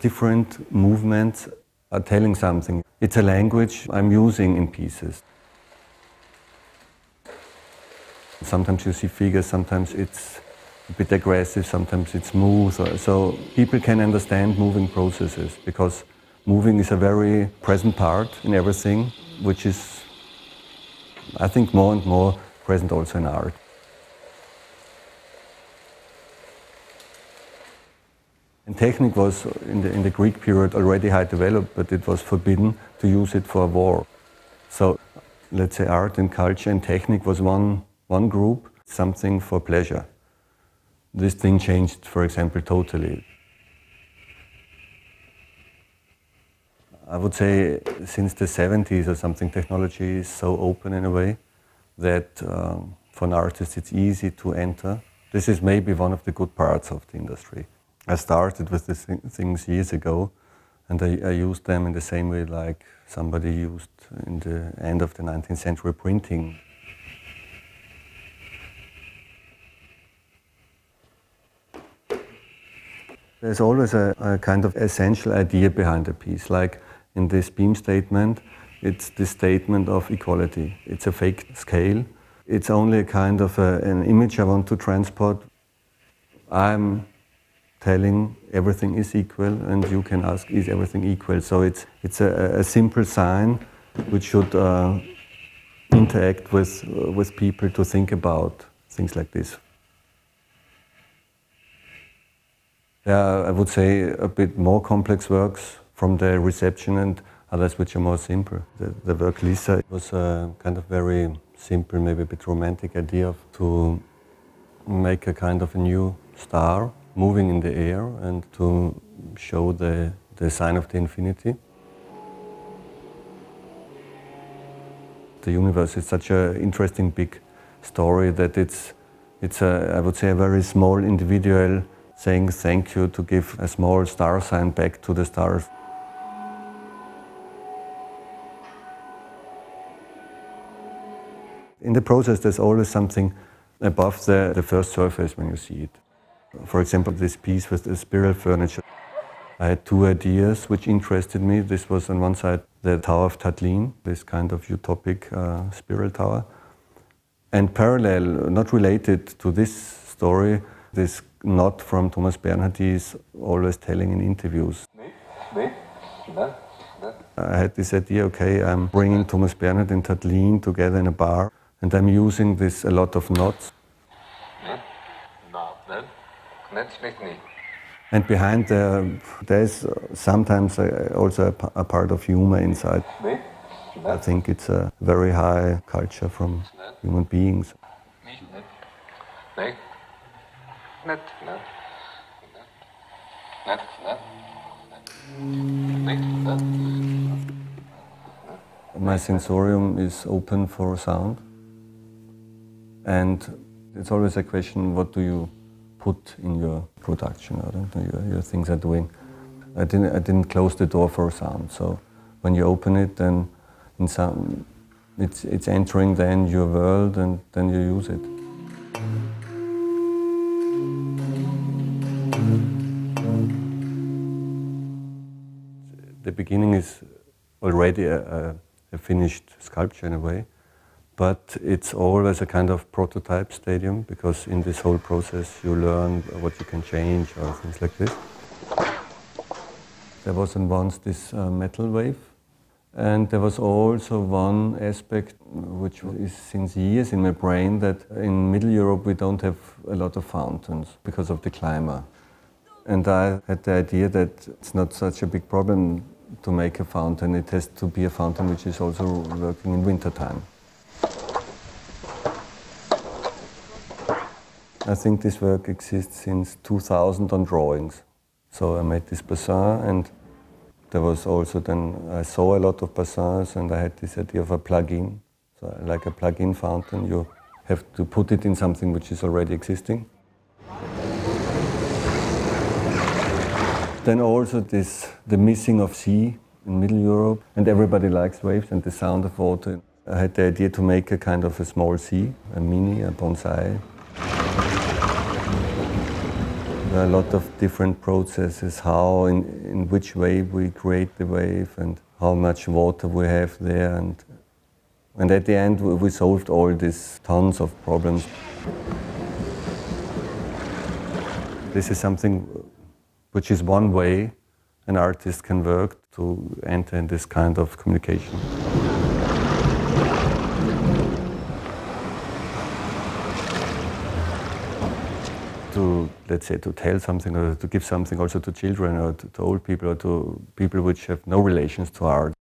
Different movements are telling something. It's a language I'm using in pieces. Sometimes you see figures, sometimes it's a bit aggressive, sometimes it's smooth. So people can understand moving processes because moving is a very present part in everything, which is, I think, more and more present also in art. And technique was, in the, in the Greek period, already high developed, but it was forbidden to use it for war. So, let's say art and culture and technique was one, one group, something for pleasure. This thing changed, for example, totally. I would say since the 70s or something, technology is so open in a way that um, for an artist it's easy to enter. This is maybe one of the good parts of the industry. I started with these things years ago, and I, I, used them in the same way like somebody used in the end of the 19th century printing. There's always a, a kind of essential idea behind a piece, like in this beam statement, it's the statement of equality. It's a fake scale. It's only a kind of a, an image I want to transport. I'm telling everything is equal, and you can ask, is everything equal? So it's, it's a, a simple sign which should uh, interact with, uh, with people to think about things like this. Are, I would say, a bit more complex works from the reception and others which are more simple. The, the work Lisa was a kind of very simple, maybe a bit romantic idea of to make a kind of a new star moving in the air and to show the, the sign of the infinity. The universe is such an interesting big story that it's, it's a, I would say, a very small individual saying thank you to give a small star sign back to the stars. In the process, there's always something above the, the first surface when you see it. For example, this piece with the spiral furniture. I had two ideas which interested me. This was on one side the Tower of Tatlin, this kind of utopic uh, spiral tower. And parallel, not related to this story, this knot from Thomas Bernhardi is always telling in interviews. Me? Me? I had this idea, okay, I'm bringing Thomas Bernhard and Tatlin together in a bar, and I'm using this a lot of knots. And behind uh, there, there's sometimes uh, also a, part of humor inside. I think it's a very high culture from human beings. My sensorium is open for sound, and it's always a question what do you put in your production or your, your things are doing. I didn't, I didn't close the door for sound. So when you open it, then in some, it's, it's entering then your world and then you use it. The beginning is already a, a, a finished sculpture in a way but it's always a kind of prototype stadium because in this whole process you learn what you can change or things like this. There was once this uh, metal wave and there was also one aspect which is since years in my brain that in Middle Europe we don't have a lot of fountains because of the climate. And I had the idea that it's not such a big problem to make a fountain. It has to be a fountain which is also working in wintertime. I think this work exists since 2000 on drawings. So I made this bassin and there was also then, I saw a lot of bassins and I had this idea of a plug-in. So like a plug-in fountain, you have to put it in something which is already existing. Then also this, the missing of sea in Middle Europe, and everybody likes waves and the sound of water. I had the idea to make a kind of a small sea, a mini, a bonsai, There are a lot of different processes, how, in, in which way we create the wave and how much water we have there. And, and at the end, we, solved all these tons of problems. This is something which is one way an artist can work to enter in this kind of communication. To let's say to tell something or to give something also to children or to, to old people or to people which have no relations to art